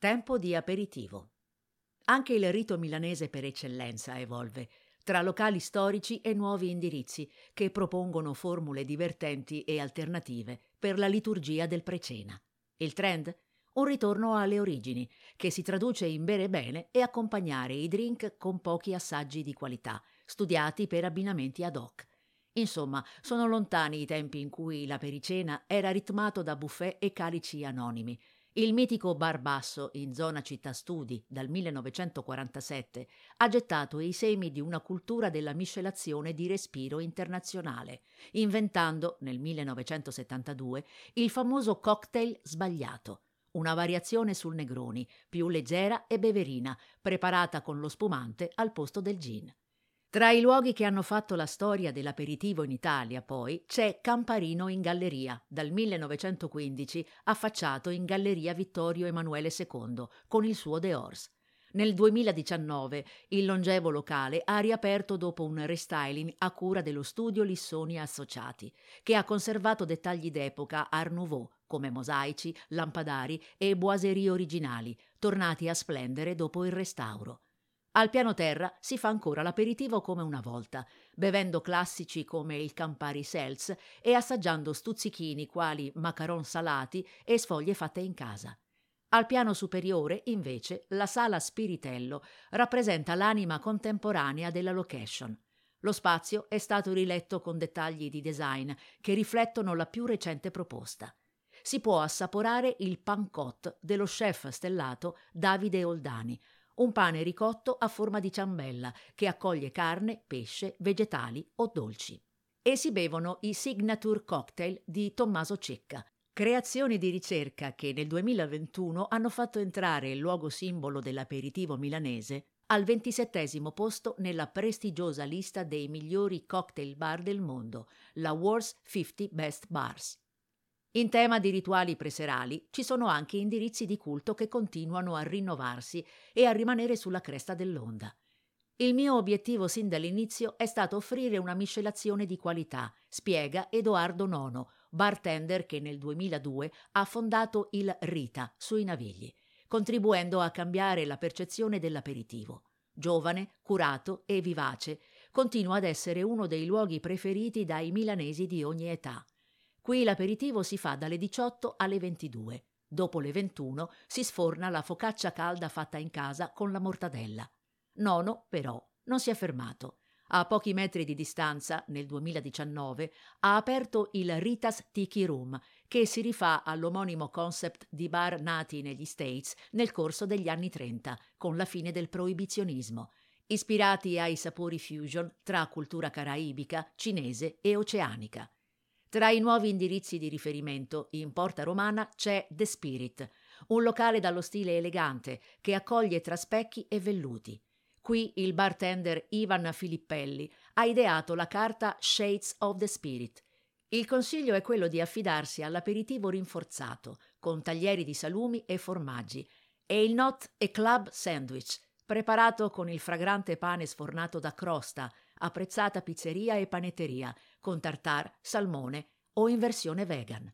Tempo di aperitivo. Anche il rito milanese per eccellenza evolve, tra locali storici e nuovi indirizzi che propongono formule divertenti e alternative per la liturgia del precena. Il trend? Un ritorno alle origini, che si traduce in bere bene e accompagnare i drink con pochi assaggi di qualità, studiati per abbinamenti ad hoc. Insomma, sono lontani i tempi in cui la pericena era ritmato da buffet e calici anonimi, il mitico Bar Basso, in zona città studi, dal 1947, ha gettato i semi di una cultura della miscelazione di respiro internazionale, inventando, nel 1972, il famoso cocktail sbagliato, una variazione sul Negroni, più leggera e beverina, preparata con lo spumante al posto del gin. Tra i luoghi che hanno fatto la storia dell'aperitivo in Italia, poi, c'è Camparino in Galleria, dal 1915 affacciato in Galleria Vittorio Emanuele II, con il suo The Horse. Nel 2019 il longevo locale ha riaperto dopo un restyling a cura dello studio Lissoni Associati, che ha conservato dettagli d'epoca Art Nouveau, come mosaici, lampadari e boiserie originali, tornati a splendere dopo il restauro. Al piano terra si fa ancora l'aperitivo come una volta, bevendo classici come il Campari Seltz e assaggiando stuzzichini quali macaron salati e sfoglie fatte in casa. Al piano superiore, invece, la sala Spiritello rappresenta l'anima contemporanea della location. Lo spazio è stato riletto con dettagli di design che riflettono la più recente proposta. Si può assaporare il pancot dello chef stellato Davide Oldani, un pane ricotto a forma di ciambella che accoglie carne, pesce, vegetali o dolci. E si bevono i signature cocktail di Tommaso Cecca, creazioni di ricerca che nel 2021 hanno fatto entrare il luogo simbolo dell'aperitivo milanese al ventisettesimo posto nella prestigiosa lista dei migliori cocktail bar del mondo, la World's 50 Best Bars. In tema di rituali preserali ci sono anche indirizzi di culto che continuano a rinnovarsi e a rimanere sulla cresta dell'onda. Il mio obiettivo sin dall'inizio è stato offrire una miscelazione di qualità, spiega Edoardo Nono, bartender che nel 2002 ha fondato il Rita sui Navigli, contribuendo a cambiare la percezione dell'aperitivo. Giovane, curato e vivace, continua ad essere uno dei luoghi preferiti dai milanesi di ogni età. Qui l'aperitivo si fa dalle 18 alle 22. Dopo le 21 si sforna la focaccia calda fatta in casa con la mortadella. Nono, però, non si è fermato. A pochi metri di distanza, nel 2019, ha aperto il Ritas Tiki Room, che si rifà all'omonimo concept di bar nati negli States nel corso degli anni 30, con la fine del proibizionismo, ispirati ai sapori fusion tra cultura caraibica, cinese e oceanica. Tra i nuovi indirizzi di riferimento in Porta Romana c'è The Spirit, un locale dallo stile elegante che accoglie tra specchi e velluti. Qui il bartender Ivan Filippelli ha ideato la carta Shades of the Spirit. Il consiglio è quello di affidarsi all'aperitivo rinforzato, con taglieri di salumi e formaggi, e il Not e Club Sandwich, preparato con il fragrante pane sfornato da crosta, apprezzata pizzeria e panetteria, con tartar, salmone o in versione vegan.